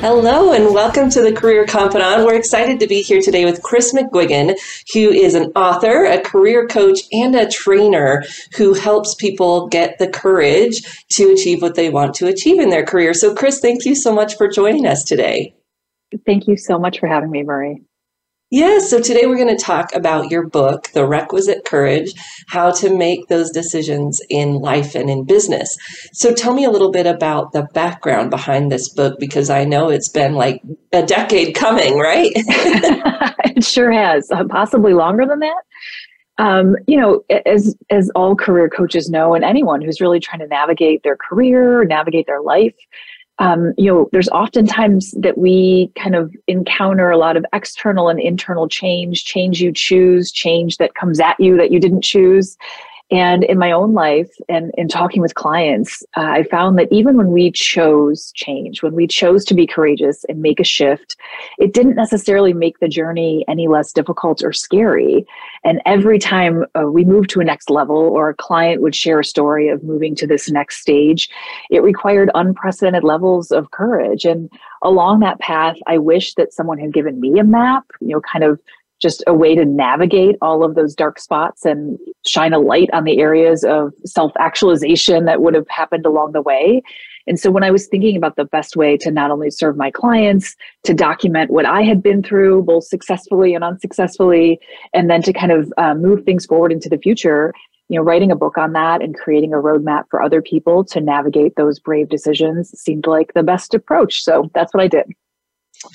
Hello and welcome to the Career Confidante. We're excited to be here today with Kris McGuigan, who is an author, a career coach, and a trainer who helps people get the courage to achieve what they want to achieve in their career. So, Kris, thank you so much for joining us today. Thank you so much for having me, Marie. Yes, so today we're going to talk about your book, The Requisite Courage How to Make Those Decisions in Life and in Business. So tell me a little bit about the background behind this book because I know it's been like a decade coming, right? it sure has, uh, possibly longer than that. Um, you know, as as all career coaches know, and anyone who's really trying to navigate their career, navigate their life, um, you know, there's oftentimes that we kind of encounter a lot of external and internal change, change you choose, change that comes at you that you didn't choose. And in my own life and in talking with clients, uh, I found that even when we chose change, when we chose to be courageous and make a shift, it didn't necessarily make the journey any less difficult or scary. And every time uh, we moved to a next level or a client would share a story of moving to this next stage, it required unprecedented levels of courage. And along that path, I wish that someone had given me a map, you know, kind of just a way to navigate all of those dark spots and shine a light on the areas of self actualization that would have happened along the way. And so when I was thinking about the best way to not only serve my clients, to document what I had been through, both successfully and unsuccessfully, and then to kind of uh, move things forward into the future, you know, writing a book on that and creating a roadmap for other people to navigate those brave decisions seemed like the best approach. So that's what I did.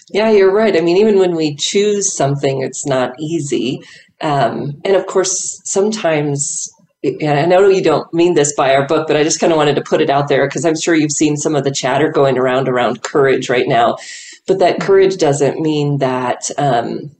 Yeah, you're right. I mean, even when we choose something, it's not easy. Um, and of course, sometimes, and I know you don't mean this by our book, but I just kind of wanted to put it out there because I'm sure you've seen some of the chatter going around around courage right now. But that courage doesn't mean that. Um,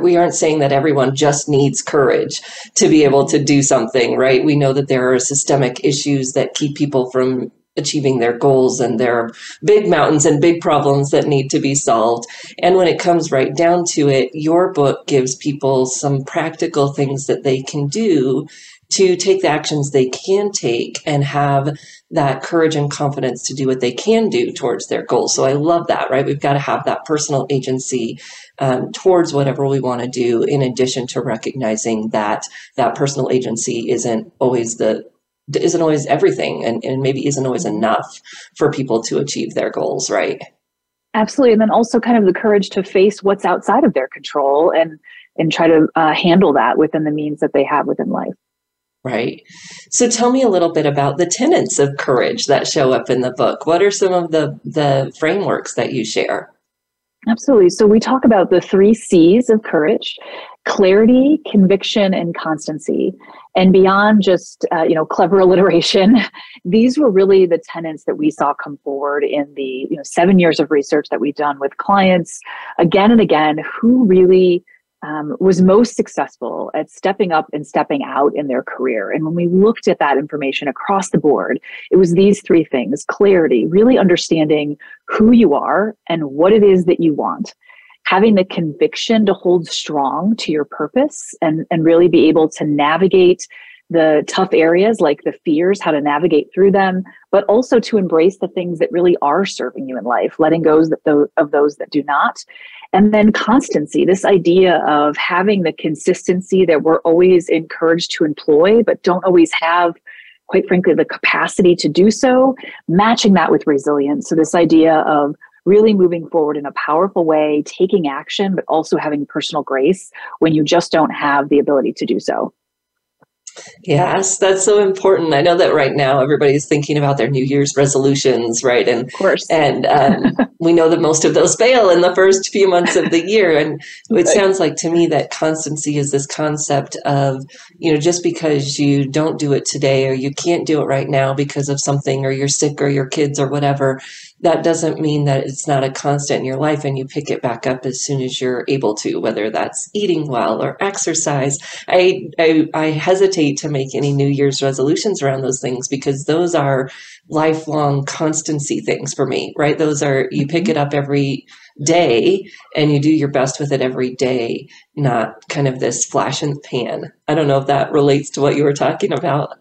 we aren't saying that everyone just needs courage to be able to do something, right? We know that there are systemic issues that keep people from achieving their goals and their big mountains and big problems that need to be solved. And when it comes right down to it, your book gives people some practical things that they can do to take the actions they can take and have that courage and confidence to do what they can do towards their goals. So I love that, right? We've got to have that personal agency um, towards whatever we want to do, in addition to recognizing that that personal agency isn't always the isn't always everything and, and maybe isn't always enough for people to achieve their goals, right? Absolutely. And then also kind of the courage to face what's outside of their control and and try to uh, handle that within the means that they have within life. Right. So tell me a little bit about the tenets of courage that show up in the book. What are some of the the frameworks that you share? Absolutely. So we talk about the three C's of courage clarity, conviction, and constancy. And beyond just uh, you know clever alliteration, these were really the tenets that we saw come forward in the you know seven years of research that we've done with clients again and again who really um, was most successful at stepping up and stepping out in their career. And when we looked at that information across the board, it was these three things clarity, really understanding who you are and what it is that you want having the conviction to hold strong to your purpose and, and really be able to navigate the tough areas like the fears, how to navigate through them, but also to embrace the things that really are serving you in life, letting go of those that do not. And then constancy, this idea of having the consistency that we're always encouraged to employ, but don't always have quite frankly the capacity to do so matching that with resilience so this idea of really moving forward in a powerful way, taking action, but also having personal grace when you just don't have the ability to do so. Yes, that's so important. I know that right now everybody's thinking about their New Year's resolutions, right? And of course, and um, we know that most of those fail in the first few months of the year. And it sounds like to me that constancy is this concept of you know just because you don't do it today or you can't do it right now because of something or you're sick or your kids or whatever, that doesn't mean that it's not a constant in your life and you pick it back up as soon as you're able to, whether that's eating well or exercise. I, I, I hesitate to make any New Year's resolutions around those things because those are lifelong constancy things for me, right? Those are, you pick it mm-hmm. up every day and you do your best with it every day, not kind of this flash in the pan. I don't know if that relates to what you were talking about.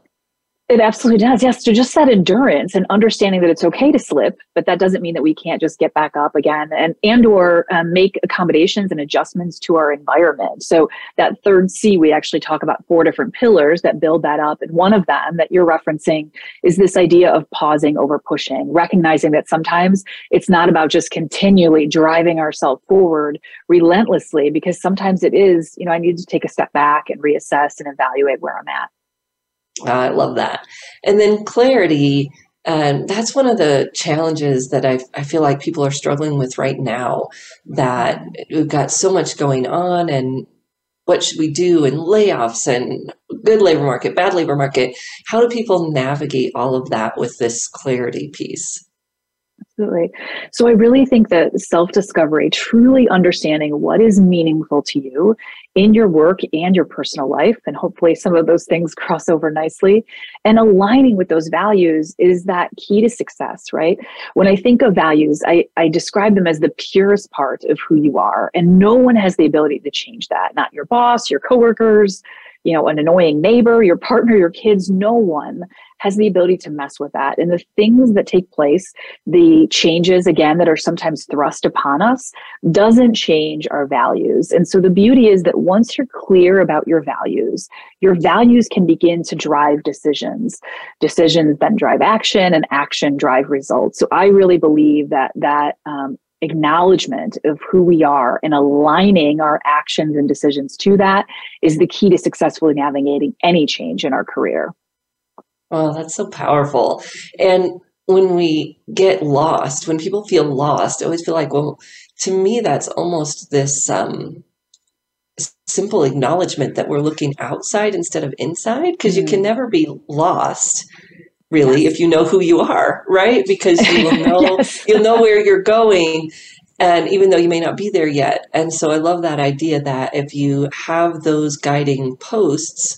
It absolutely does. Yes. So just that endurance and understanding that it's okay to slip, but that doesn't mean that we can't just get back up again and, and or um, make accommodations and adjustments to our environment. So that third C, we actually talk about four different pillars that build that up. And one of them that you're referencing is this idea of pausing over pushing, recognizing that sometimes it's not about just continually driving ourselves forward relentlessly, because sometimes it is, you know, I need to take a step back and reassess and evaluate where I'm at. I love that. And then clarity, um, that's one of the challenges that I, I feel like people are struggling with right now. That we've got so much going on, and what should we do, and layoffs, and good labor market, bad labor market. How do people navigate all of that with this clarity piece? Absolutely. So I really think that self discovery, truly understanding what is meaningful to you in your work and your personal life, and hopefully some of those things cross over nicely, and aligning with those values is that key to success, right? When I think of values, I, I describe them as the purest part of who you are, and no one has the ability to change that, not your boss, your coworkers, you know, an annoying neighbor, your partner, your kids, no one has the ability to mess with that. And the things that take place, the changes again that are sometimes thrust upon us, doesn't change our values. And so the beauty is that once you're clear about your values, your values can begin to drive decisions. Decisions then drive action, and action drive results. So I really believe that that um, acknowledgement of who we are and aligning our actions and decisions to that is the key to successfully navigating any change in our career. Oh, that's so powerful. And when we get lost, when people feel lost, I always feel like, well, to me, that's almost this um, simple acknowledgement that we're looking outside instead of inside, because mm. you can mm. never be lost really yes. if you know who you are right because you will know yes. you'll know where you're going and even though you may not be there yet and so i love that idea that if you have those guiding posts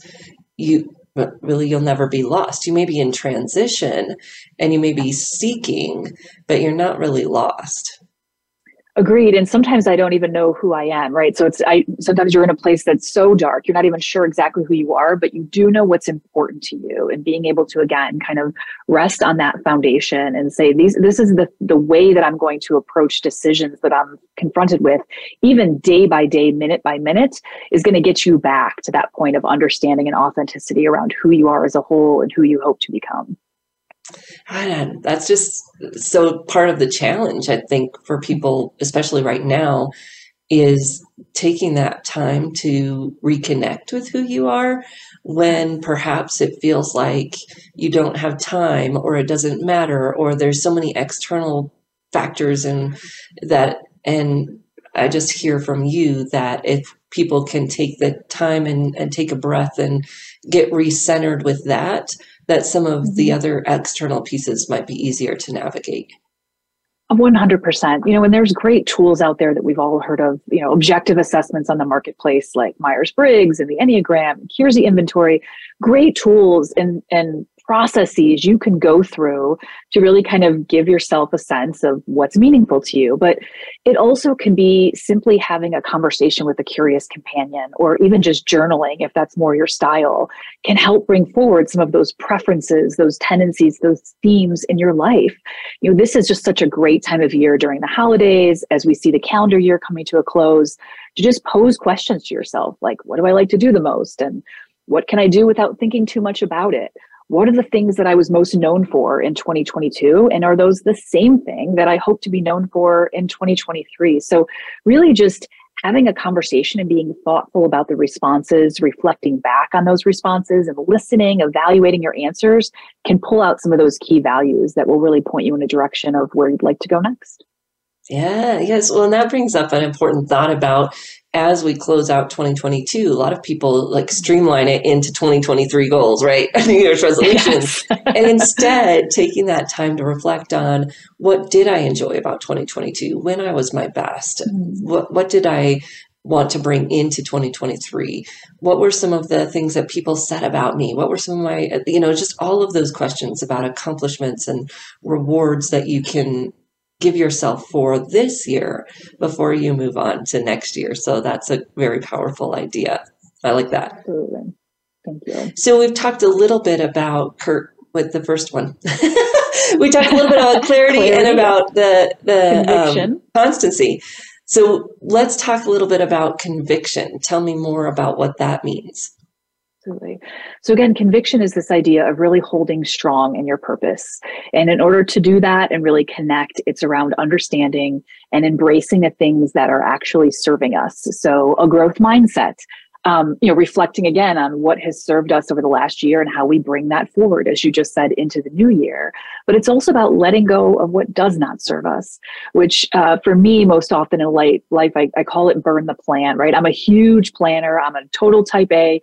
you really you'll never be lost you may be in transition and you may be seeking but you're not really lost Agreed. And sometimes I don't even know who I am, right? So it's I sometimes you're in a place that's so dark, you're not even sure exactly who you are, but you do know what's important to you. And being able to again kind of rest on that foundation and say these this is the the way that I'm going to approach decisions that I'm confronted with, even day by day, minute by minute, is going to get you back to that point of understanding and authenticity around who you are as a whole and who you hope to become. That's just so part of the challenge, I think, for people, especially right now, is taking that time to reconnect with who you are when perhaps it feels like you don't have time or it doesn't matter or there's so many external factors and that and I just hear from you that if people can take the time and, and take a breath and get recentered with that, that some of the mm-hmm. other external pieces might be easier to navigate. 100%. You know, and there's great tools out there that we've all heard of, you know, objective assessments on the marketplace like Myers Briggs and the Enneagram, here's the inventory, great tools and, and processes you can go through to really kind of give yourself a sense of what's meaningful to you. But it also can be simply having a conversation with a curious companion or even just journaling, if that's more your style, can help bring forward some of those preferences, those tendencies, those themes in your life. You know, this is just such a great time of year during the holidays as we see the calendar year coming to a close to just pose questions to yourself like, what do I like to do the most? And what can I do without thinking too much about it? What are the things that I was most known for in 2022? And are those the same thing that I hope to be known for in 2023? So, really just having a conversation and being thoughtful about the responses, reflecting back on those responses and listening, evaluating your answers can pull out some of those key values that will really point you in a direction of where you'd like to go next. Yeah, yes. Well, and that brings up an important thought about as we close out 2022, a lot of people like streamline it into 2023 goals, right? New Year's resolutions. Yes. and instead, taking that time to reflect on what did I enjoy about 2022, when I was my best, mm-hmm. what, what did I want to bring into 2023 what were some of the things that people said about me what were some of my you know just all of those questions about accomplishments and rewards that you can give yourself for this year before you move on to next year. So that's a very powerful idea. I like that. Absolutely. Thank you. So we've talked a little bit about Kurt with the first one. we talked a little bit about clarity, clarity. and about the the um, constancy. So let's talk a little bit about conviction. Tell me more about what that means. Absolutely. So, again, conviction is this idea of really holding strong in your purpose. And in order to do that and really connect, it's around understanding and embracing the things that are actually serving us. So, a growth mindset, um, you know, reflecting again on what has served us over the last year and how we bring that forward, as you just said, into the new year. But it's also about letting go of what does not serve us, which uh, for me, most often in life, I, I call it burn the plan, right? I'm a huge planner. I'm a total type A.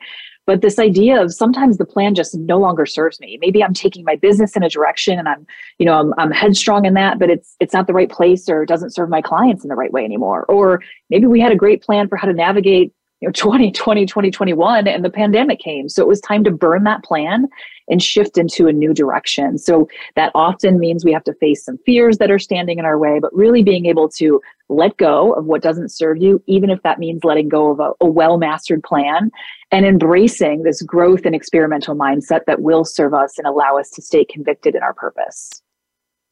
But this idea of sometimes the plan just no longer serves me. Maybe I'm taking my business in a direction and I'm, you know, I'm, I'm headstrong in that, but it's it's not the right place or doesn't serve my clients in the right way anymore. Or maybe we had a great plan for how to navigate you know 2020 2021 and the pandemic came. So it was time to burn that plan and shift into a new direction. So that often means we have to face some fears that are standing in our way but really being able to let go of what doesn't serve you even if that means letting go of a, a well mastered plan and embracing this growth and experimental mindset that will serve us and allow us to stay convicted in our purpose.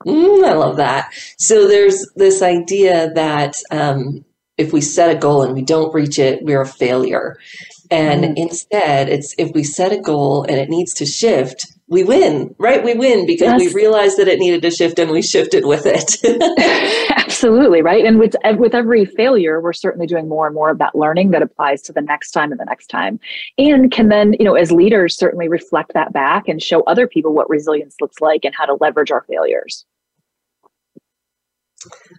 Mm, i love that. So there's this idea that um, if we set a goal and we don't reach it, we're a failure. And mm. instead, it's if we set a goal and it needs to shift, we win, right? We win because yes. we realized that it needed to shift and we shifted with it. Absolutely, right? And with with every failure, we're certainly doing more and more of that learning that applies to the next time and the next time. And can then, you know, as leaders certainly reflect that back and show other people what resilience looks like and how to leverage our failures.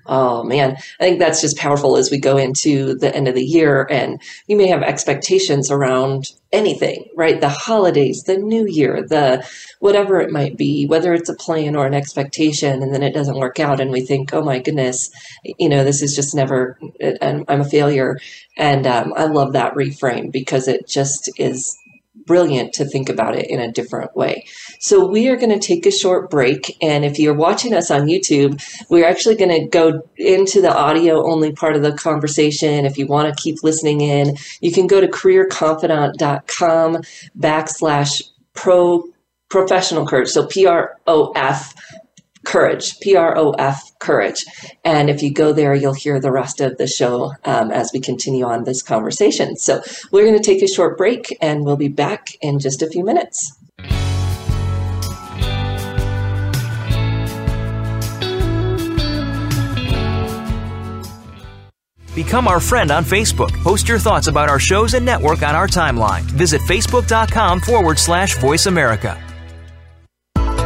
Oh man, I think that's just powerful as we go into the end of the year and you may have expectations around anything, right? The holidays, the new year, the whatever it might be, whether it's a plan or an expectation and then it doesn't work out and we think, oh my goodness, you know, this is just never, I'm, I'm a failure. And um, I love that reframe because it just is brilliant to think about it in a different way. So we are going to take a short break. And if you're watching us on YouTube, we're actually going to go into the audio only part of the conversation. If you want to keep listening in, you can go to careerconfidant.com backslash pro professional courage. So P R O F courage, P R O F, courage. And if you go there, you'll hear the rest of the show um, as we continue on this conversation. So we're going to take a short break and we'll be back in just a few minutes. Become our friend on Facebook. Post your thoughts about our shows and network on our timeline. Visit facebook.com forward slash voice America.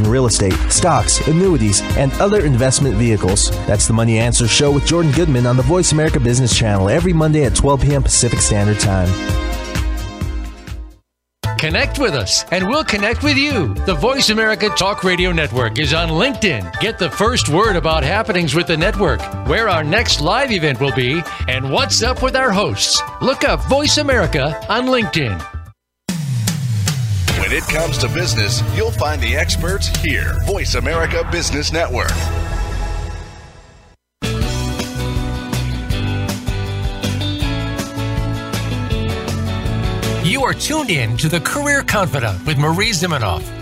in real estate, stocks, annuities, and other investment vehicles. That's the Money Answer Show with Jordan Goodman on the Voice America Business Channel every Monday at 12 p.m. Pacific Standard Time. Connect with us, and we'll connect with you. The Voice America Talk Radio Network is on LinkedIn. Get the first word about happenings with the network, where our next live event will be, and what's up with our hosts. Look up Voice America on LinkedIn. When it comes to business, you'll find the experts here. Voice America Business Network. You are tuned in to the Career Confidante with Marie Zimenoff.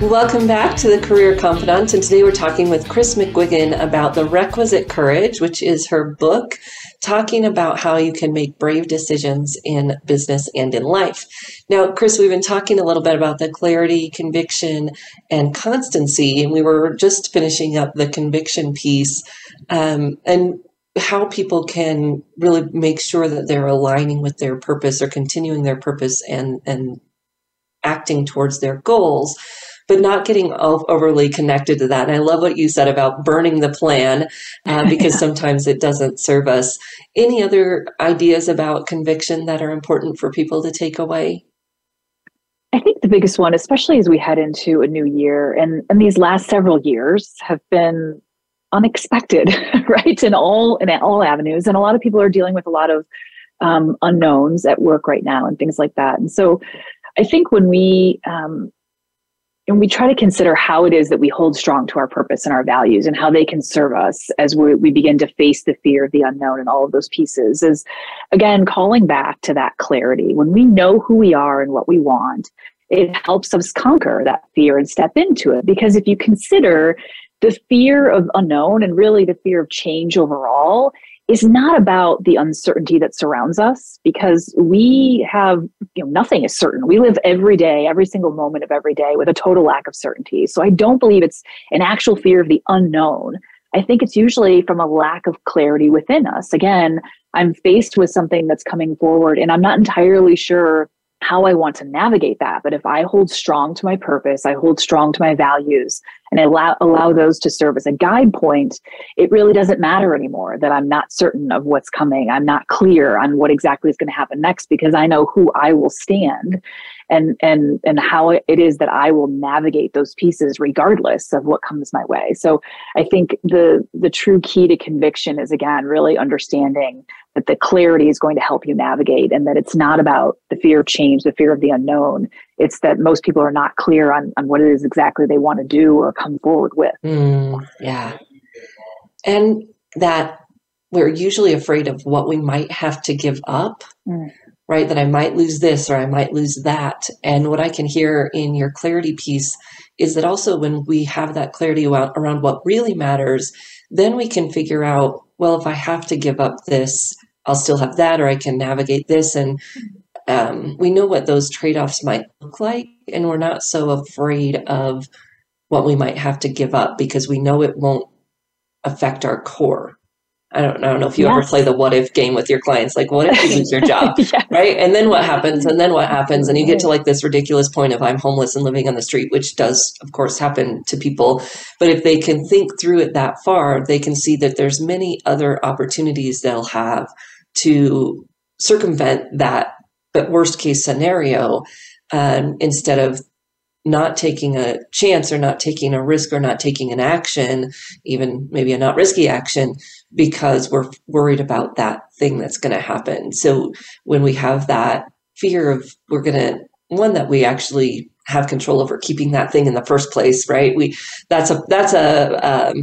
Welcome back to the Career Confidante, and today we're talking with Kris McGuigan about the requisite courage, which is her book, talking about how you can make brave decisions in business and in life. Now, Kris, we've been talking a little bit about the clarity, conviction, and constancy, and we were just finishing up the conviction piece, um, and how people can really make sure that they're aligning with their purpose or continuing their purpose and and acting towards their goals but not getting overly connected to that. And I love what you said about burning the plan uh, because yeah. sometimes it doesn't serve us. Any other ideas about conviction that are important for people to take away? I think the biggest one, especially as we head into a new year, and, and these last several years have been unexpected, right? In all in all avenues, and a lot of people are dealing with a lot of um, unknowns at work right now and things like that. And so, I think when we um, and we try to consider how it is that we hold strong to our purpose and our values and how they can serve us as we, we begin to face the fear of the unknown and all of those pieces is again calling back to that clarity. When we know who we are and what we want it helps us conquer that fear and step into it. Because if you consider the fear of unknown and really the fear of change overall is not about the uncertainty that surrounds us because we have you know nothing is certain. We live every day every single moment of every day with a total lack of certainty. So i don't believe it's an actual fear of the unknown. I think it's usually from a lack of clarity within us. Again i'm faced with something that's coming forward and i'm not entirely sure how I want to navigate that. But if I hold strong to my purpose, I hold strong to my values, and allow, allow those to serve as a guide point, it really doesn't matter anymore that I'm not certain of what's coming. I'm not clear on what exactly is going to happen next because I know who I will stand and and and how it is that I will navigate those pieces regardless of what comes my way. So I think the the true key to conviction is again really understanding that the clarity is going to help you navigate and that it's not about the fear of change, the fear of the unknown. It's that most people are not clear on, on what it is exactly they want to do or come forward with. Mm, yeah. And that we're usually afraid of what we might have to give up. Mm right? That I might lose this or I might lose that. And what I can hear in your clarity piece is that also when we have that clarity around what really matters, then we can figure out, well, if I have to give up this, I'll still have that, or I can navigate this. And um, we know what those trade offs might look like, and we're not so afraid of what we might have to give up because we know it won't affect our core. I don't, I don't know if you yes. ever play the what if game with your clients. Like, what if you lose your job? yes. Right. And then what happens? And then what happens? And you get to like this ridiculous point of I'm homeless and living on the street, which does, of course, happen to people. But if they can think through it that far, they can see that there's many other opportunities they'll have to circumvent that but worst case scenario um, instead of not taking a chance or not taking a risk or not taking an action, even maybe a not risky action, because we're worried about that thing that's going to happen. So when we have that fear of we're going to, one that we actually have control over keeping that thing in the first place, right? We that's a that's a, um,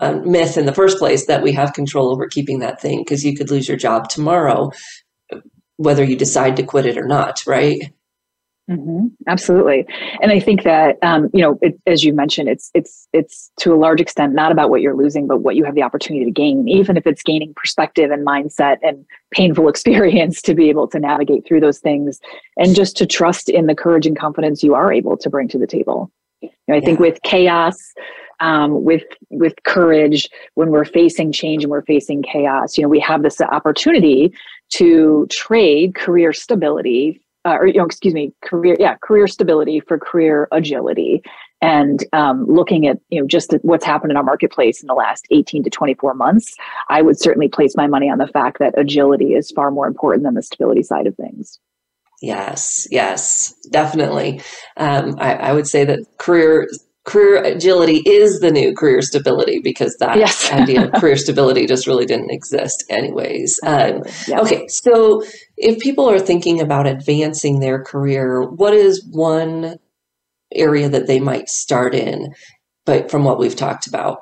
a myth in the first place that we have control over keeping that thing because you could lose your job tomorrow, whether you decide to quit it or not, right? Mm-hmm, absolutely, and I think that um, you know, it, as you mentioned, it's it's it's to a large extent not about what you're losing, but what you have the opportunity to gain. Even if it's gaining perspective and mindset and painful experience to be able to navigate through those things, and just to trust in the courage and confidence you are able to bring to the table. You know, I think with chaos, um, with with courage when we're facing change and we're facing chaos. You know, we have this opportunity to trade career stability, uh, or you know, excuse me, career yeah, career stability for career agility. And um, looking at you know just what's happened in our marketplace in the last 18 to 24 months, I would certainly place my money on the fact that agility is far more important than the stability side of things. Yes, yes, definitely. Um, I, I, would say that career career agility is the new career stability because that yes. idea of career stability just really didn't exist anyways. Um, okay so if people are thinking about advancing their career what is one area that they might start in but from what we've talked about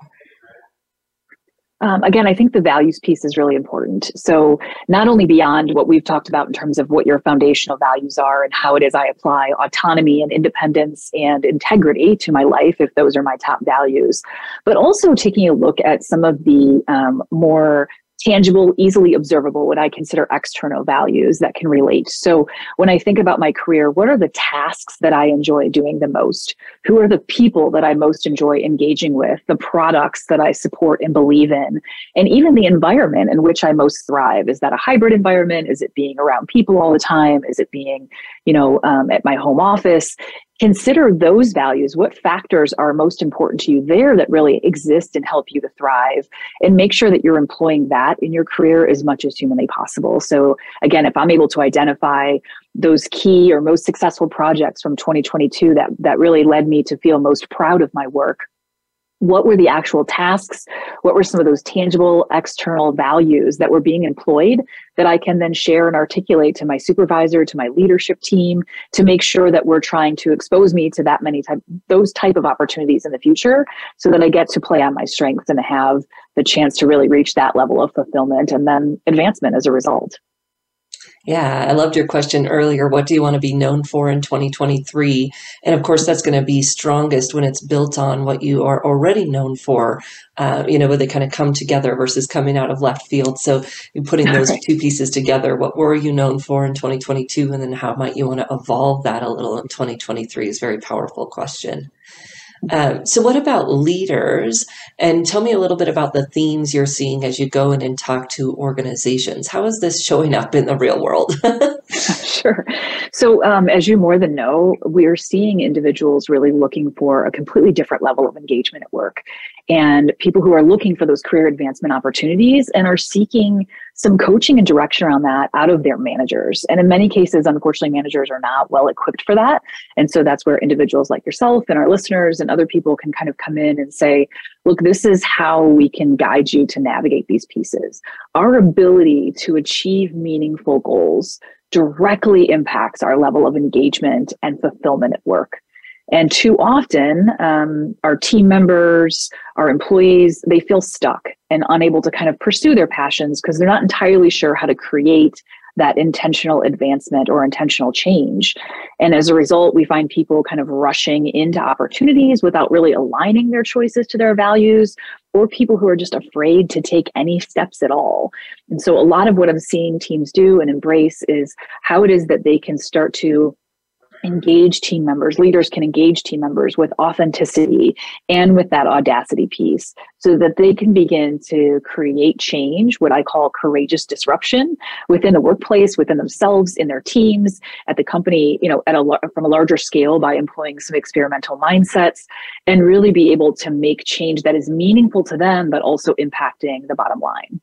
um, again, I think the values piece is really important. So, not only beyond what we've talked about in terms of what your foundational values are and how it is I apply autonomy and independence and integrity to my life, if those are my top values, but also taking a look at some of the um, more tangible, easily observable, what I consider external values that can relate. So when I think about my career, what are the tasks that I enjoy doing the most? Who are the people that I most enjoy engaging with? The products that I support and believe in? And even the environment in which I most thrive. Is that a hybrid environment? Is it being around people all the time? Is it being, you know, um, at my home office? Consider those values. What factors are most important to you there that really exist and help you to thrive? And make sure that you're employing that in your career as much as humanly possible. So again if i'm able to identify those key or most successful projects from 2022 that that really led me to feel most proud of my work what were the actual tasks? What were some of those tangible external values that were being employed that i can then share and articulate to my supervisor to my leadership team to make sure that we're trying to expose me to that many type those type of opportunities in the future so that i get to play on my strengths and have the chance to really reach that level of fulfillment and then advancement as a result yeah, I loved your question earlier. What do you want to be known for in 2023? And of course, that's going to be strongest when it's built on what you are already known for, uh, you know, where they kind of come together versus coming out of left field. So, putting those two pieces together, what were you known for in 2022? And then how might you want to evolve that a little in 2023 is a very powerful question. Um, so, what about leaders? And tell me a little bit about the themes you're seeing as you go in and talk to organizations. How is this showing up in the real world? sure. So, um, as you more than know, we're seeing individuals really looking for a completely different level of engagement at work and people who are looking for those career advancement opportunities and are seeking some coaching and direction around that out of their managers. And in many cases, unfortunately, managers are not well equipped for that. And so that's where individuals like yourself and our listeners and other people can kind of come in and say, look, this is how we can guide you to navigate these pieces. Our ability to achieve meaningful goals directly impacts our level of engagement and fulfillment at work. And too often, um, our team members, our employees, they feel stuck and unable to kind of pursue their passions because they're not entirely sure how to create that intentional advancement or intentional change. And as a result, we find people kind of rushing into opportunities without really aligning their choices to their values, or people who are just afraid to take any steps at all. And so, a lot of what I'm seeing teams do and embrace is how it is that they can start to engage team members, leaders can engage team members with authenticity and with that audacity piece so that they can begin to create change, what I call courageous disruption within the workplace, within themselves, in their teams, at the company, you know, at a from a larger scale by employing some experimental mindsets and really be able to make change that is meaningful to them, but also impacting the bottom line.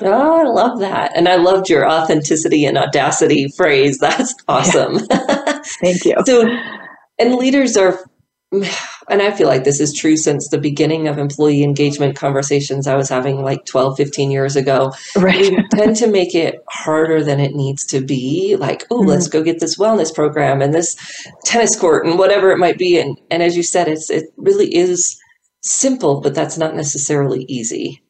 Oh, I love that. And I loved your authenticity and audacity phrase. That's awesome. Yeah. Thank you. so, and leaders are, and I feel like this is true since the beginning of employee engagement conversations I was having like 12, 15 years ago. Right. We tend to make it harder than it needs to be. Like, oh, mm-hmm. let's go get this wellness program and this tennis court and whatever it might be. And, and as you said, it's, it really is simple, but that's not necessarily easy.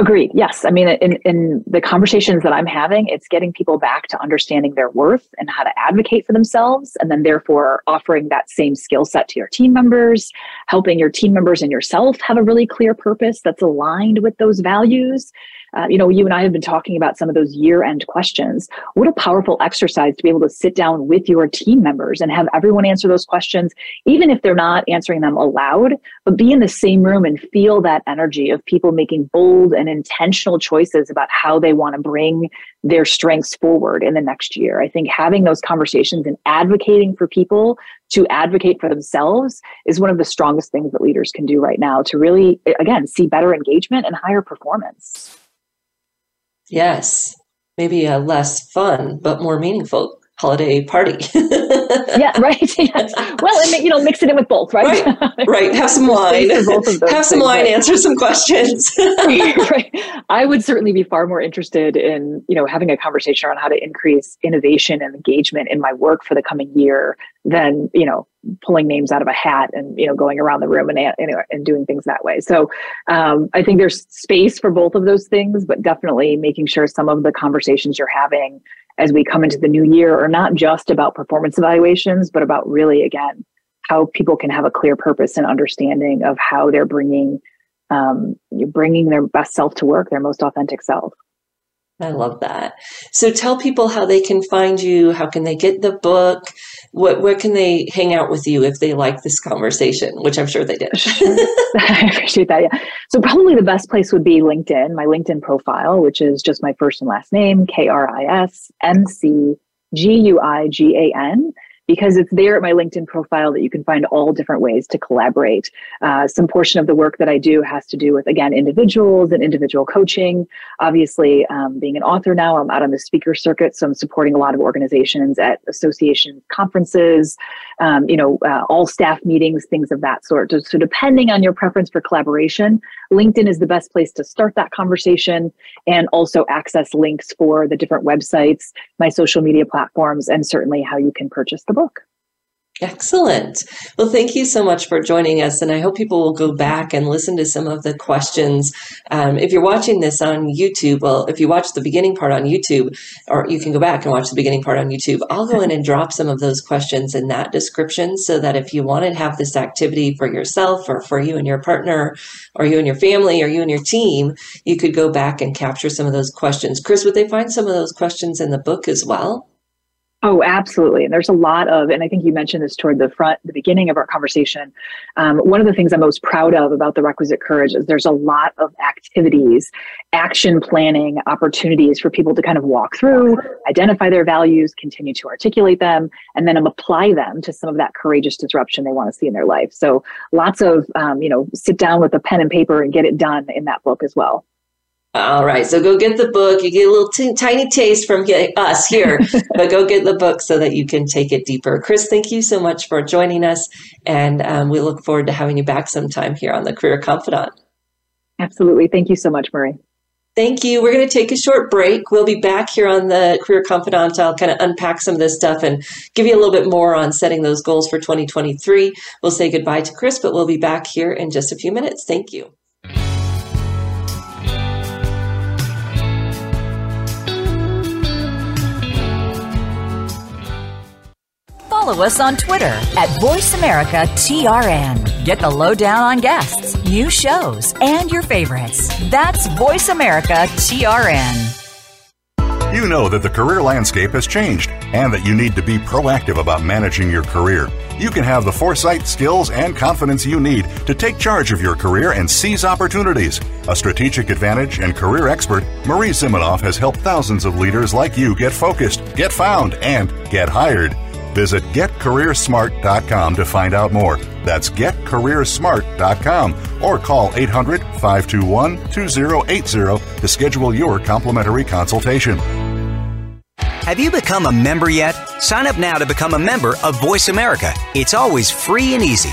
Agreed. Yes. I mean, in, in the conversations that I'm having, it's getting people back to understanding their worth and how to advocate for themselves, and then therefore offering that same skill set to your team members, helping your team members and yourself have a really clear purpose that's aligned with those values. Uh, you know, you and I have been talking about some of those year end questions. What a powerful exercise to be able to sit down with your team members and have everyone answer those questions, even if they're not answering them aloud, but be in the same room and feel that energy of people making bold and intentional choices about how they want to bring their strengths forward in the next year. I think having those conversations and advocating for people to advocate for themselves is one of the strongest things that leaders can do right now to really, again, see better engagement and higher performance. Yes, maybe a less fun, but more meaningful holiday party. yeah, right. Yes. Well, and you know, mix it in with both, right? Right. right. Have some wine. Have some wine. Right? Answer some questions. right. I would certainly be far more interested in you know having a conversation around how to increase innovation and engagement in my work for the coming year than you know pulling names out of a hat and you know going around the room and and, and doing things that way. So um, I think there's space for both of those things, but definitely making sure some of the conversations you're having as we come into the new year are not just about performance evaluations, but about really, again, how people can have a clear purpose and understanding of how they're bringing um, bringing their best self to work, their most authentic self. I love that. So tell people how they can find you. How can they get the book? What where can they hang out with you if they like this conversation? Which I'm sure they did. I appreciate that. Yeah. So probably the best place would be LinkedIn. My LinkedIn profile, which is just my first and last name, K R I S M C G U I G A N because it's there at my LinkedIn profile that you can find all different ways to collaborate. Uh, some portion of the work that I do has to do with, again, individuals and individual coaching. Obviously, um, being an author now, I'm out on the speaker circuit, so I'm supporting a lot of organizations at association conferences, um, you know, uh, all staff meetings, things of that sort. So, so, depending on your preference for collaboration, LinkedIn is the best place to start that conversation and also access links for the different websites, my social media platforms, and certainly how you can purchase the book book. Excellent. Well, thank you so much for joining us. And I hope people will go back and listen to some of the questions. Um, if you're watching this on YouTube, well, if you watch the beginning part on YouTube, or you can go back and watch the beginning part on YouTube, I'll go in and drop some of those questions in that description so that if you want to have this activity for yourself or for you and your partner, or you and your family, or you and your team, you could go back and capture some of those questions. Kris, would they find some of those questions in the book as well? Oh, absolutely. And there's a lot of, and I think you mentioned this toward the front, the beginning of our conversation. Um, one of the things I'm most proud of about the requisite courage is there's a lot of activities, action planning, opportunities for people to kind of walk through, identify their values, continue to articulate them, and then apply them to some of that courageous disruption they want to see in their life. So lots of, um, you know, sit down with a pen and paper and get it done in that book as well. All right, so go get the book. You get a little t- tiny taste from us here, but go get the book so that you can take it deeper. Kris, thank you so much for joining us, and um, we look forward to having you back sometime here on the Career Confidante. Absolutely, thank you so much, Marie. Thank you. We're going to take a short break. We'll be back here on the Career Confidante. I'll kind of unpack some of this stuff and give you a little bit more on setting those goals for 2023. We'll say goodbye to Kris, but we'll be back here in just a few minutes. Thank you. Follow us on Twitter at VoiceAmericaTRN. Get the lowdown on guests, new shows, and your favorites. That's VoiceAmericaTRN. You know that the career landscape has changed and that you need to be proactive about managing your career. You can have the foresight, skills, and confidence you need to take charge of your career and seize opportunities. A strategic advantage and career expert, Marie Zimenoff has helped thousands of leaders like you get focused, get found, and get hired. Visit getcareersmart.com to find out more. That's getcareersmart.com or call 800 521 2080 to schedule your complimentary consultation. Have you become a member yet? Sign up now to become a member of Voice America. It's always free and easy.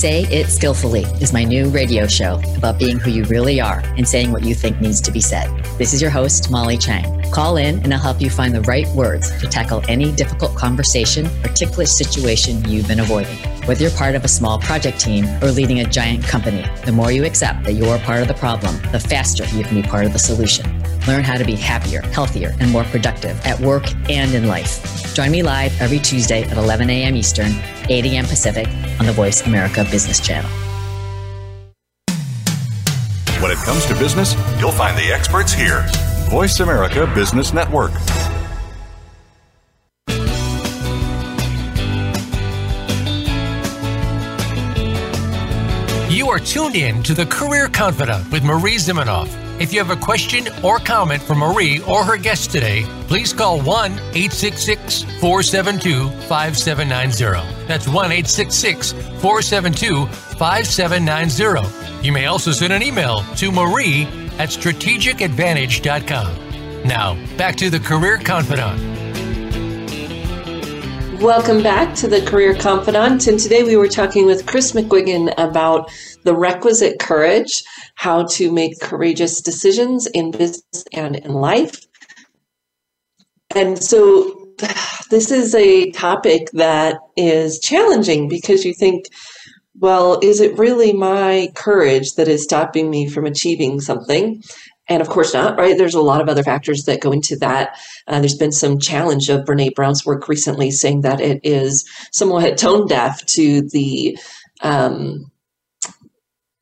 Say It Skillfully is my new radio show about being who you really are and saying what you think needs to be said. This is your host, Molly Chang. Call in and I'll help you find the right words to tackle any difficult conversation or ticklish situation you've been avoiding. Whether you're part of a small project team or leading a giant company, the more you accept that you're part of the problem, the faster you can be part of the solution. Learn how to be happier, healthier, and more productive at work and in life. Join me live every Tuesday at 11 a.m. Eastern, 8 a.m. Pacific on the Voice America Business Channel. When it comes to business, you'll find the experts here. Voice America Business Network. Tuned in to the Career Confidante with Marie Zimenoff. If you have a question or comment for Marie or her guest today, please call 1 866 472 5790. That's 1 866 472 5790. You may also send an email to marie at strategicadvantage.com. Now, back to the Career Confidante. Welcome back to the Career Confidante. And today we were talking with Kris McGuigan about the requisite courage, how to make courageous decisions in business and in life. And so this is a topic that is challenging because you think, well, is it really my courage that is stopping me from achieving something? And of course not, right? There's a lot of other factors that go into that. Uh, there's been some challenge of Brene Brown's work recently saying that it is somewhat tone deaf to the um,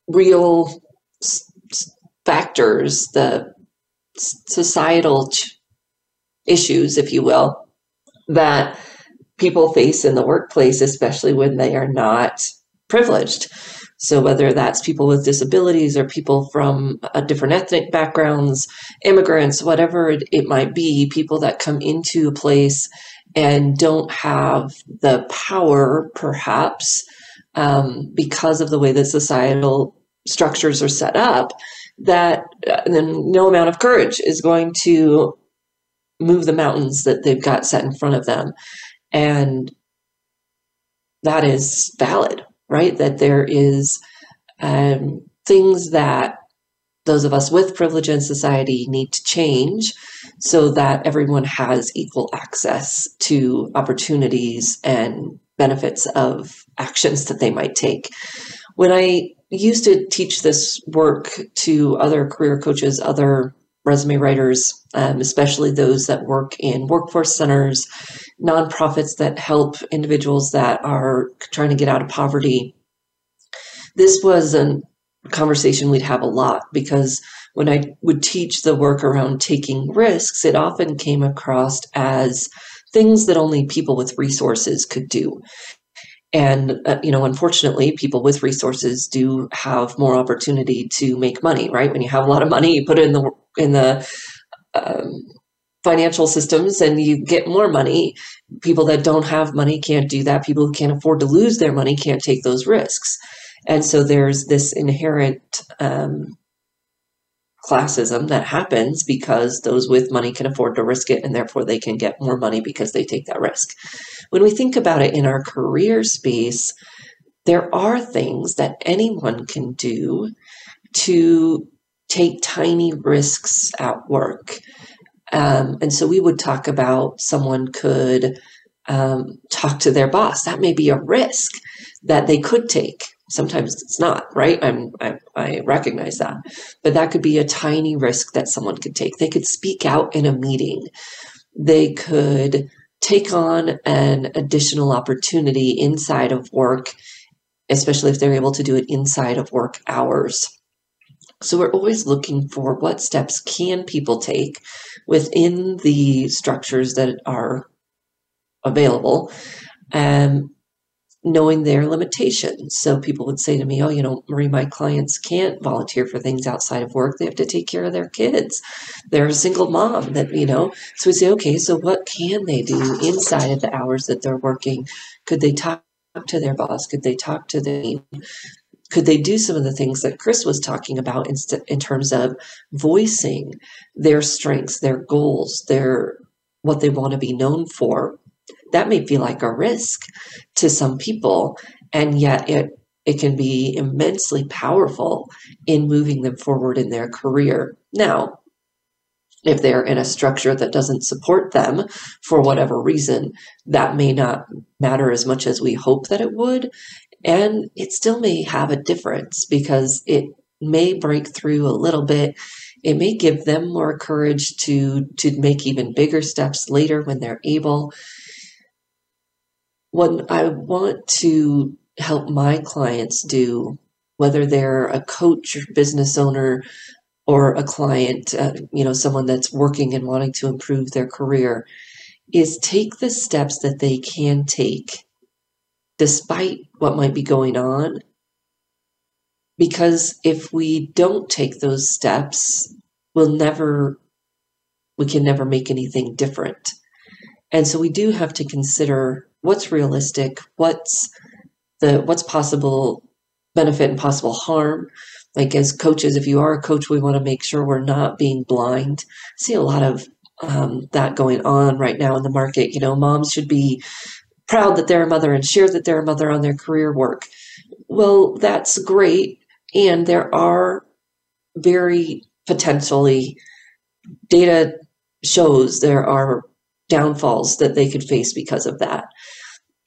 real factors, the societal issues, if you will, that people face in the workplace, especially when they are not privileged. So, whether that's people with disabilities or people from different ethnic backgrounds, immigrants, whatever it, it might be, people that come into a place and don't have the power, perhaps, um, because of the way that societal structures are set up, that uh, then no amount of courage is going to move the mountains that they've got set in front of them. And that is valid right? That there is um, things that those of us with privilege in society need to change so that everyone has equal access to opportunities and benefits of actions that they might take. When I used to teach this work to other career coaches, other resume writers, um, especially those that work in workforce centers, nonprofits that help individuals that are trying to get out of poverty. This was a conversation we'd have a lot because when I would teach the work around taking risks, it often came across as things that only people with resources could do. And, uh, you know, unfortunately, people with resources do have more opportunity to make money, right? When you have a lot of money, you put it in the, in the, um, financial systems and you get more money. People that don't have money can't do that. People who can't afford to lose their money can't take those risks. And so there's this inherent um, classism that happens because those with money can afford to risk it and therefore they can get more money because they take that risk. When we think about it in our career space, there are things that anyone can do to take tiny risks at work. Um, and so we would talk about someone could um, talk to their boss. That may be a risk that they could take. Sometimes it's not, right? I'm, I, I recognize that. But that could be a tiny risk that someone could take. They could speak out in a meeting. They could take on an additional opportunity inside of work, especially if they're able to do it inside of work hours. So we're always looking for what steps can people take within the structures that are available, um, knowing their limitations. So people would say to me, "Oh, you know, Marie, my clients can't volunteer for things outside of work. They have to take care of their kids. They're a single mom. That you know." So we say, "Okay, so what can they do inside of the hours that they're working? Could they talk?" to their boss? Could they talk to the could they do some of the things that Kris was talking about in, in terms of voicing their strengths, their goals, their what they want to be known for? That may feel like a risk to some people, and yet it it can be immensely powerful in moving them forward in their career. Now, if they're in a structure that doesn't support them for whatever reason, that may not matter as much as we hope that it would. And it still may have a difference because it may break through a little bit. It may give them more courage to, to make even bigger steps later when they're able. What I want to help my clients do, whether they're a coach or business owner or a client, uh, you know, someone that's working and wanting to improve their career, is take the steps that they can take despite what might be going on. Because if we don't take those steps, we'll never, we can never make anything different. And so we do have to consider what's realistic, what's the what's possible benefit and possible harm. Like as coaches, if you are a coach, we want to make sure we're not being blind. I see a lot of um, that going on right now in the market. You know, moms should be proud that they're a mother and share that they're a mother on their career work. Well, that's great. And there are very potentially data shows there are downfalls that they could face because of that.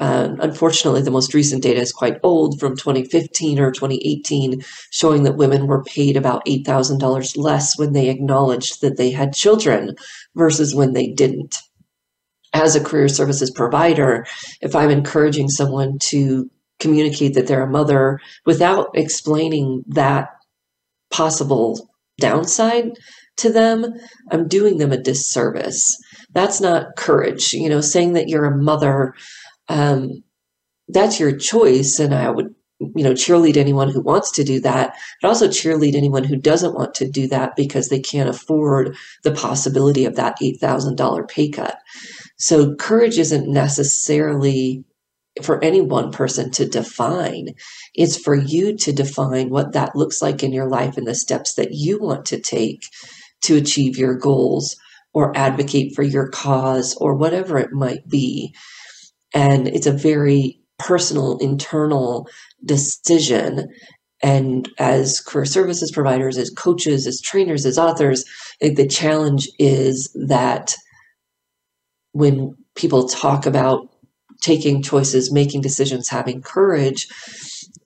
Um, unfortunately, the most recent data is quite old from 2015 or 2018, showing that women were paid about $8,000 less when they acknowledged that they had children versus when they didn't. As a career services provider, if I'm encouraging someone to communicate that they're a mother without explaining that possible downside to them, I'm doing them a disservice. That's not courage. You know, saying that you're a mother um, that's your choice. And I would, you know, cheerlead anyone who wants to do that, but also cheerlead anyone who doesn't want to do that because they can't afford the possibility of that $8,000 pay cut. So courage isn't necessarily for any one person to define. It's for you to define what that looks like in your life and the steps that you want to take to achieve your goals or advocate for your cause or whatever it might be. And it's a very personal, internal decision. And as career services providers, as coaches, as trainers, as authors, the challenge is that when people talk about taking choices, making decisions, having courage,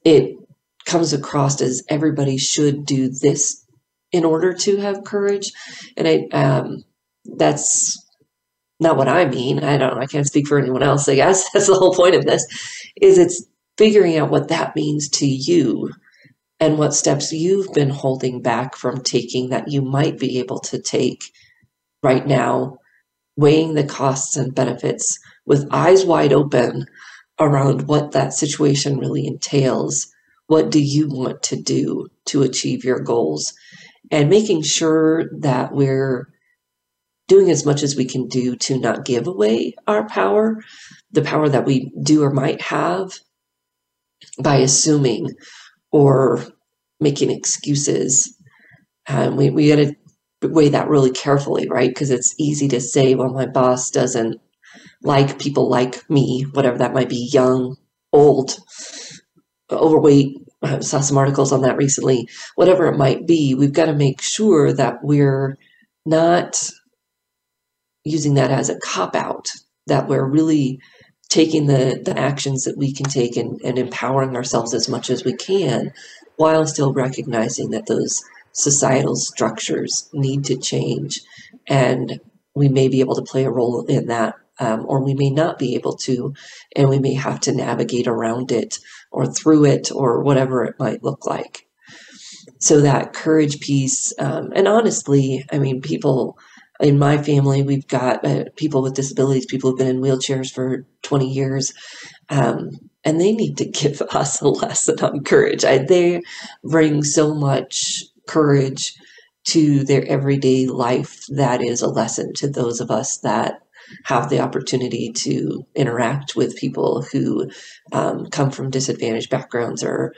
it comes across as everybody should do this in order to have courage. And I, um, that's not what I mean. I don't I can't speak for anyone else. I guess that's the whole point of this is it's figuring out what that means to you and what steps you've been holding back from taking that you might be able to take right now, weighing the costs and benefits with eyes wide open around what that situation really entails. What do you want to do to achieve your goals? And making sure that we're doing as much as we can do to not give away our power, the power that we do or might have by assuming or making excuses. Um, we we got to weigh that really carefully, right? Because it's easy to say, well, my boss doesn't like people like me, whatever that might be, young, old, overweight. I saw some articles on that recently. Whatever it might be, we've got to make sure that we're not using that as a cop out, that we're really taking the, the actions that we can take and, and empowering ourselves as much as we can while still recognizing that those societal structures need to change. And we may be able to play a role in that um, or we may not be able to and we may have to navigate around it or through it or whatever it might look like. So that courage piece um, and honestly i mean people in my family, we've got uh, people with disabilities, people who've been in wheelchairs for 20 years, um, and they need to give us a lesson on courage. I, they bring so much courage to their everyday life that is a lesson to those of us that have the opportunity to interact with people who um, come from disadvantaged backgrounds or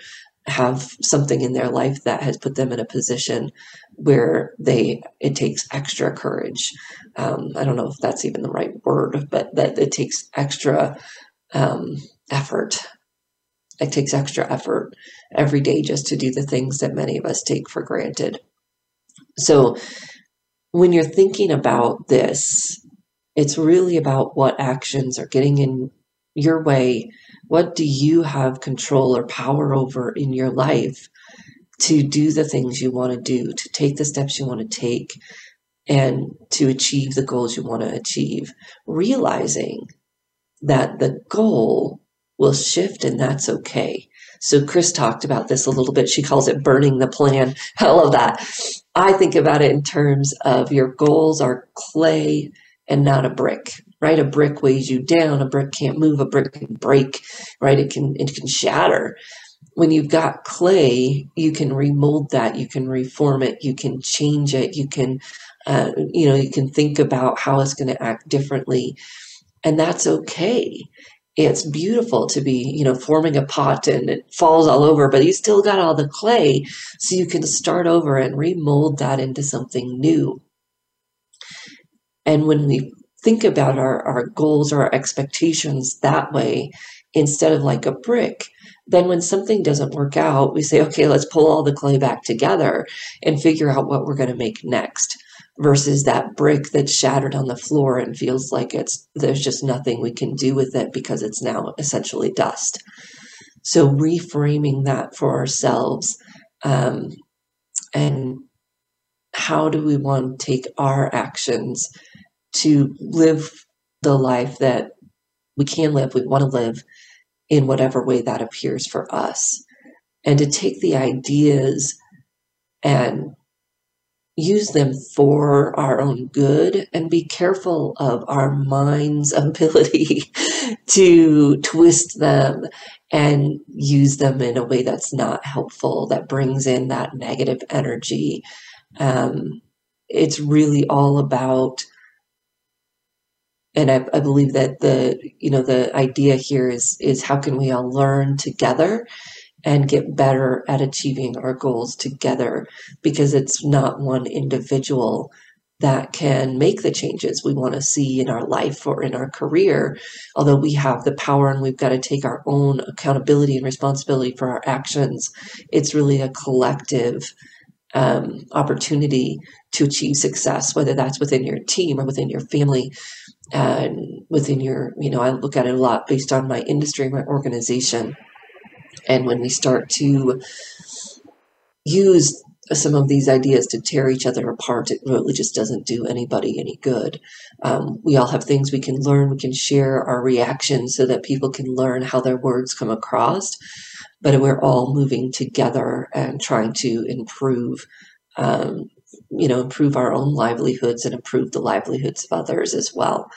have something in their life that has put them in a position where they it takes extra courage. Um, I don't know if that's even the right word, but that it takes extra um, effort it takes extra effort every day just to do the things that many of us take for granted. So when you're thinking about this, it's really about what actions are getting in your way. What do you have control or power over in your life to do the things you want to do, to take the steps you want to take, and to achieve the goals you want to achieve? Realizing that the goal will shift and that's okay. So Kris talked about this a little bit. She calls it burning the plan. I love that. I think about it in terms of your goals are clay and not a brick, right? A brick weighs you down. A brick can't move. A brick can break, right? It can, it can shatter. When you've got clay, you can remold that. You can reform it. You can change it. You can, uh, you know, you can think about how it's going to act differently. And that's okay it's beautiful to be, you know, forming a pot and it falls all over, but you still got all the clay. So you can start over and remold that into something new. And when we think about our, our goals or our expectations that way, instead of like a brick, then when something doesn't work out, we say, okay, let's pull all the clay back together and figure out what we're going to make next versus that brick that's shattered on the floor and feels like it's there's just nothing we can do with it because it's now essentially dust. So reframing that for ourselves, um, and how do we want to take our actions to live the life that we can live, we want to live in whatever way that appears for us, and to take the ideas and use them for our own good and be careful of our mind's ability to twist them and use them in a way that's not helpful, that brings in that negative energy. Um, it's really all about and I, I, believe that the you know the idea here is is how can we all learn together and get better at achieving our goals together because it's not one individual that can make the changes we want to see in our life or in our career. Although we have the power and we've got to take our own accountability and responsibility for our actions, it's really a collective um, opportunity to achieve success, whether that's within your team or within your family and within your, you know, I look at it a lot based on my industry, my organization. And when we start to use some of these ideas to tear each other apart, it really just doesn't do anybody any good. Um, we all have things we can learn, we can share our reactions so that people can learn how their words come across. But we're all moving together and trying to improve, um, you know, improve our own livelihoods and improve the livelihoods of others as well.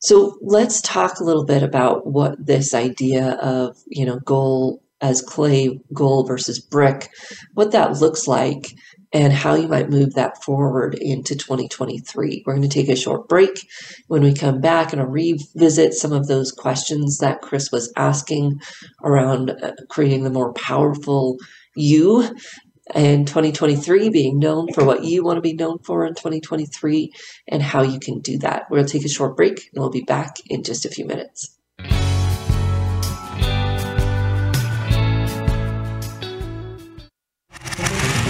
So let's talk a little bit about what this idea of, you know, goal as clay, goal versus brick, what that looks like and how you might move that forward into 2023. We're going to take a short break. When we come back and I'll revisit some of those questions that Kris was asking around uh, creating the more powerful you in 2023, being known for what you want to be known for in 2023 and how you can do that. To take a short break and we'll be back in just a few minutes.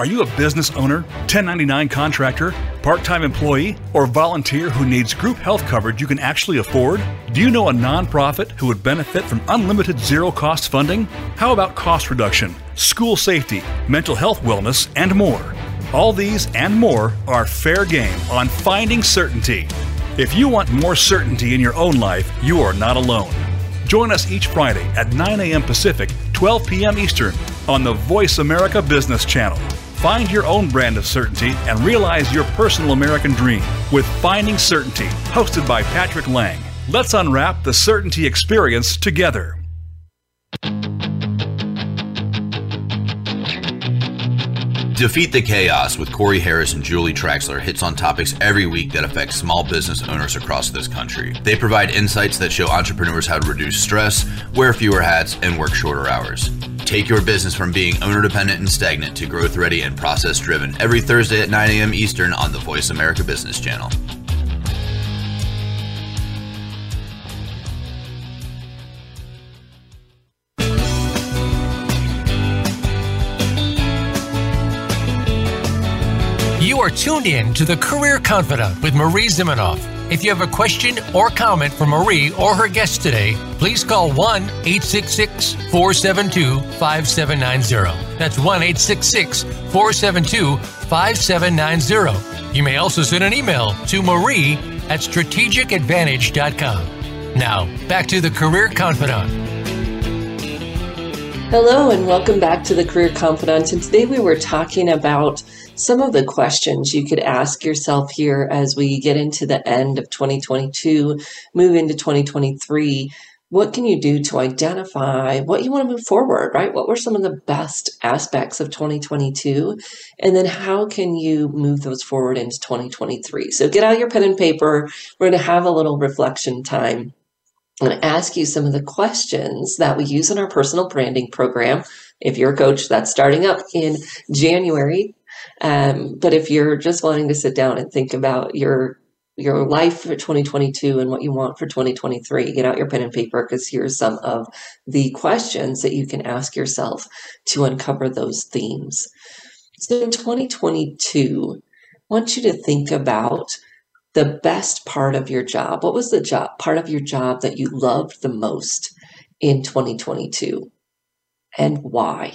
Are you a business owner, 1099 contractor, part time employee, or volunteer who needs group health coverage you can actually afford? Do you know a nonprofit who would benefit from unlimited zero cost funding? How about cost reduction, school safety, mental health wellness, and more? All these and more are fair game on Finding Certainty. If you want more certainty in your own life, you are not alone. Join us each Friday at 9 a.m. Pacific, 12 p.m. Eastern on the Voice America Business Channel. Find your own brand of certainty and realize your personal American dream with Finding Certainty, hosted by Patrick Lang. Let's unwrap the certainty experience together. Defeat the Chaos with Corey Harris and Julie Traxler hits on topics every week that affect small business owners across this country. They provide insights that show entrepreneurs how to reduce stress, wear fewer hats, and work shorter hours. Take your business from being owner dependent and stagnant to growth ready and process driven every Thursday at 9 a.m. Eastern on the Voice America Business Channel. Are tuned in to the Career Confidante with Marie Zimenoff. If you have a question or comment for Marie or her guest today, please call 1 866 472 5790. That's 1 866 472 5790. You may also send an email to marie at strategicadvantage.com. Now, back to the Career Confidante. Hello, and welcome back to the Career Confidante. And today we were talking about some of the questions you could ask yourself here as we get into the end of 2022, move into 2023. What can you do to identify what you want to move forward, right? What were some of the best aspects of 2022? And then how can you move those forward into 2023? So get out your pen and paper. We're going to have a little reflection time. I'm going to ask you some of the questions that we use in our personal branding program. If you're a coach, that's starting up in January. Um, but if you're just wanting to sit down and think about your your life for 2022 and what you want for 2023, get out your pen and paper because here's some of the questions that you can ask yourself to uncover those themes. So in 2022, I want you to think about the best part of your job. What was the job part of your job that you loved the most in 2022 and why?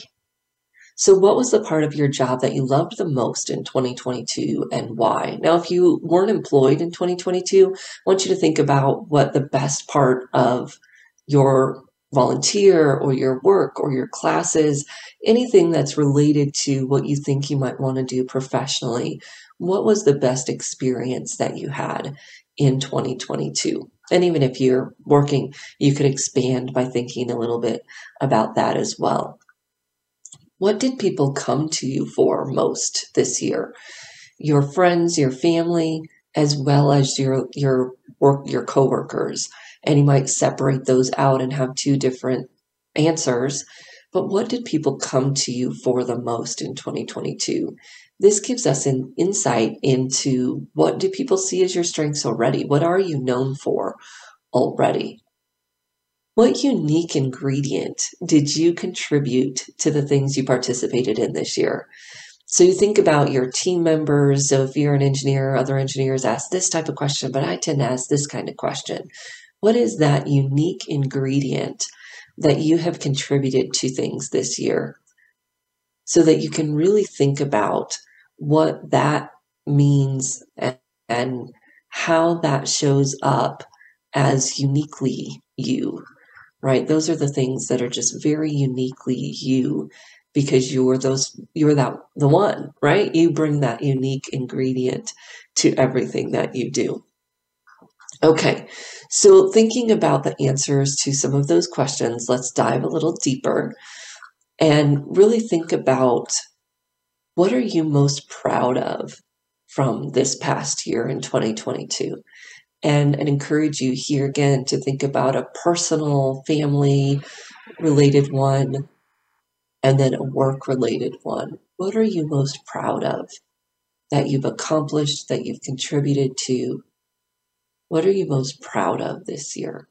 So, what was the part of your job that you loved the most in 2022 and why? Now, if you weren't employed in 2022, I want you to think about what the best part of your volunteer or your work or your classes, anything that's related to what you think you might want to do professionally. What was the best experience that you had in 2022? And even if you're working, you could expand by thinking a little bit about that as well. What did people come to you for most this year? Your friends, your family, as well as your your work your coworkers. And you might separate those out and have two different answers. But what did people come to you for the most in 2022? This gives us an insight into what do people see as your strengths already? What are you known for already? What unique ingredient did you contribute to the things you participated in this year? So you think about your team members. So if you're an engineer, other engineers ask this type of question, but I tend to ask this kind of question. What is that unique ingredient that you have contributed to things this year? So that you can really think about what that means and, and how that shows up as uniquely you right? Those are the things that are just very uniquely you because you're those you're that the one, right? You bring that unique ingredient to everything that you do. Okay, so thinking about the answers to some of those questions, let's dive a little deeper and really think about what are you most proud of from this past year in 2022? And, encourage you here again to think about a personal, family related one, and then a work related one. What are you most proud of that you've accomplished, that you've contributed to? What are you most proud of this year?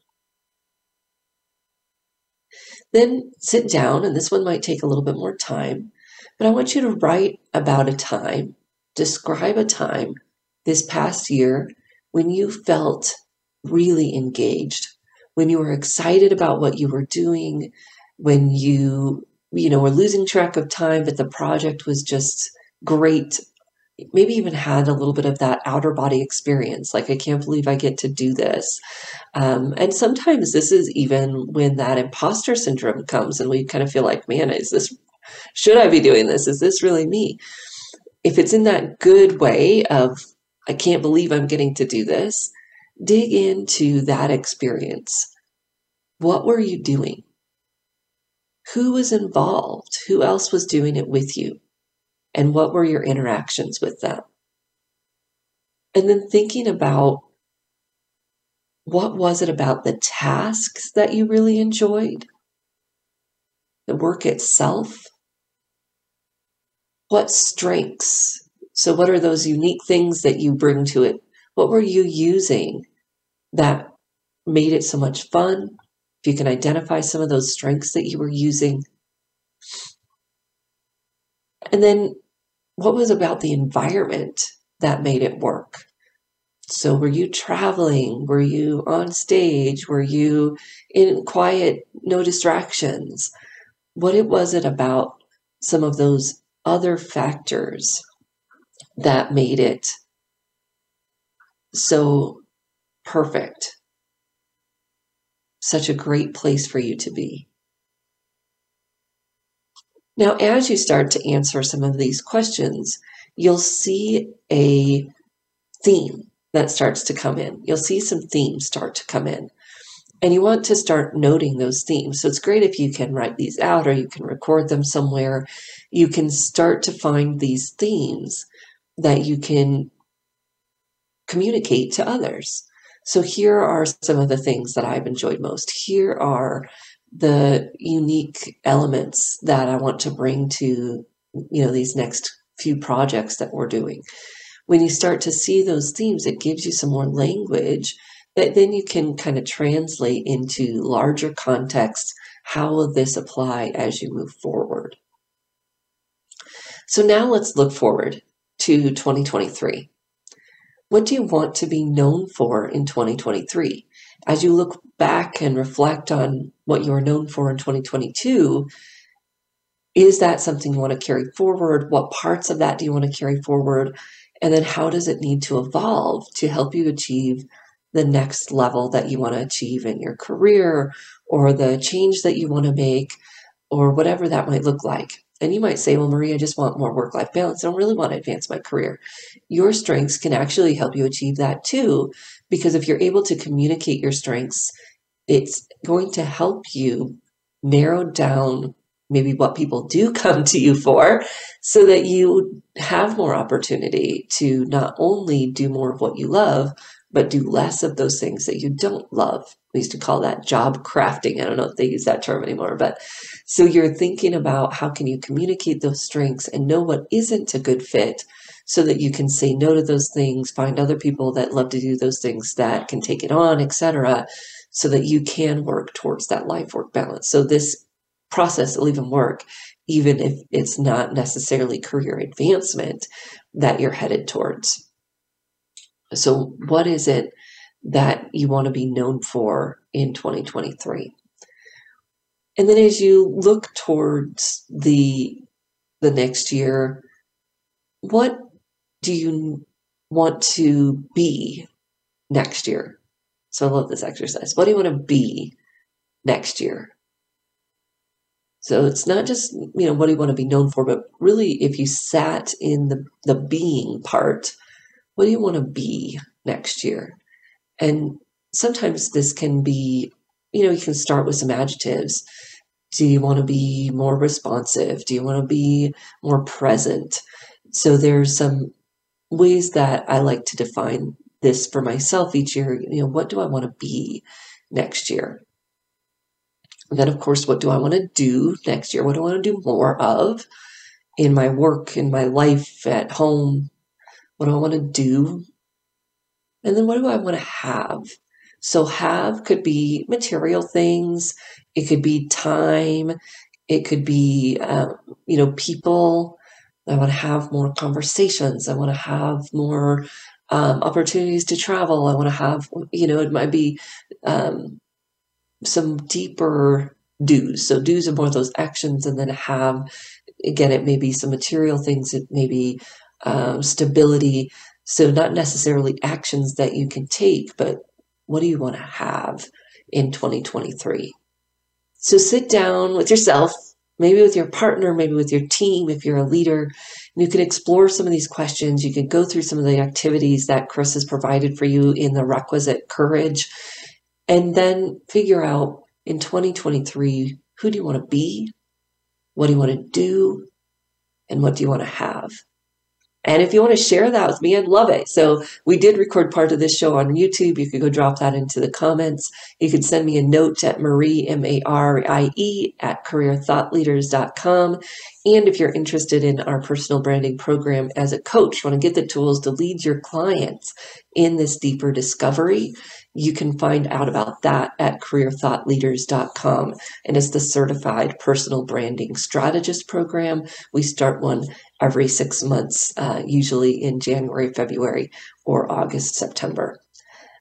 Then sit down, and this one might take a little bit more time, but I want you to write about a time, describe a time this past year when you felt really engaged, when you were excited about what you were doing, when you, you know, were losing track of time, but the project was just great. Maybe even had a little bit of that outer body experience, like, I can't believe I get to do this. Um, and sometimes this is even when that imposter syndrome comes and we kind of feel like, man, is this Should I be doing this? Is this really me? If it's in that good way of, I can't believe I'm getting to do this, dig into that experience. What were you doing? Who was involved? Who else was doing it with you? And what were your interactions with them? And then thinking about what was it about the tasks that you really enjoyed? The work itself? What strengths? So, what are those unique things that you bring to it? What were you using that made it so much fun? If you can identify some of those strengths that you were using. And then what was about the environment that made it work? So, were you traveling? Were you on stage? Were you in quiet, no distractions? What it was it about some of those other factors that made it so perfect? Such a great place for you to be. Now, as you start to answer some of these questions, you'll see a theme that starts to come in. You'll see some themes start to come in. And you want to start noting those themes. So it's great if you can write these out or you can record them somewhere. You can start to find these themes that you can communicate to others. So here are some of the things that I've enjoyed most. Here are the unique elements that I want to bring to you know these next few projects that we're doing when you start to see those themes, it gives you some more language that then you can kind of translate into larger contexts. How will this apply as you move forward? So now let's look forward to 2023. What do you want to be known for in 2023? As you look back and reflect on what you are known for in 2022, is that something you want to carry forward? What parts of that do you want to carry forward? And then how does it need to evolve to help you achieve the next level that you want to achieve in your career or the change that you want to make or whatever that might look like? And you might say, well, Marie, I just want more work life balance. I don't really want to advance my career. Your strengths can actually help you achieve that too, because if you're able to communicate your strengths, it's going to help you narrow down maybe what people do come to you for so that you have more opportunity to not only do more of what you love but do less of those things that you don't love we used to call that job crafting i don't know if they use that term anymore but so you're thinking about how can you communicate those strengths and know what isn't a good fit so that you can say no to those things find other people that love to do those things that can take it on etc so that you can work towards that life work balance so this process will even work, even if it's not necessarily career advancement that you're headed towards. So, what is it that you want to be known for in 2023? And then as you look towards the the next year, what do you want to be next year? So I love this exercise. What do you want to be next year? So it's not just, you know, what do you want to be known for, but really if you sat in the, the being part, what do you want to be next year? And sometimes this can be, you know, you can start with some adjectives. Do you want to be more responsive? Do you want to be more present? So there's some ways that I like to define this for myself each year. You know, what do I want to be next year? And then, of course, what do I want to do next year? What do I want to do more of in my work, in my life, at home? What do I want to do? And then, what do I want to have? So, have could be material things, it could be time, it could be, um, you know, people. I want to have more conversations. I want to have more um, opportunities to travel. I want to have, you know, it might be um, some deeper do's. So do's are more those actions, and then have again it may be some material things. It may be um, stability. So not necessarily actions that you can take, but what do you want to have in 2023? So sit down with yourself maybe with your partner, maybe with your team, if you're a leader. and You can explore some of these questions. You can go through some of the activities that Kris has provided for you in the requisite courage, and then figure out in 2023 who do you want to be? What do you want to do? And what do you want to have? And if you want to share that with me, I'd love it. So we did record part of this show on YouTube. You could go drop that into the comments. You could send me a note at Marie, M-A-R-I-E, at careerthoughtleaders.com. And if you're interested in our personal branding program as a coach, want to get the tools to lead your clients in this deeper discovery, you can find out about that at careerthoughtleaders.com. And it's the certified personal branding strategist program. We start one every six months, uh, usually in January, February, or August, September.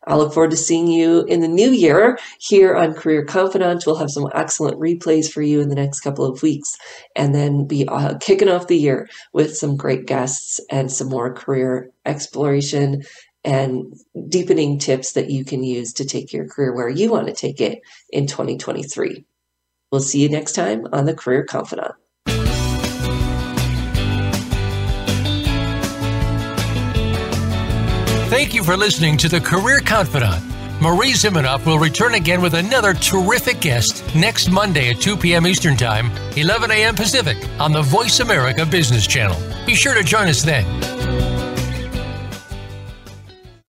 I look forward to seeing you in the new year here on Career Confidante. We'll have some excellent replays for you in the next couple of weeks and then be uh, kicking off the year with some great guests and some more career exploration and deepening tips that you can use to take your career where you want to take it in 2023. We'll see you next time on the Career Confidante. Thank you for listening to the Career Confidante. Marie Zimenoff will return again with another terrific guest next Monday at 2 p.m. Eastern Time, 11 a.m. Pacific on the Voice America Business Channel. Be sure to join us then.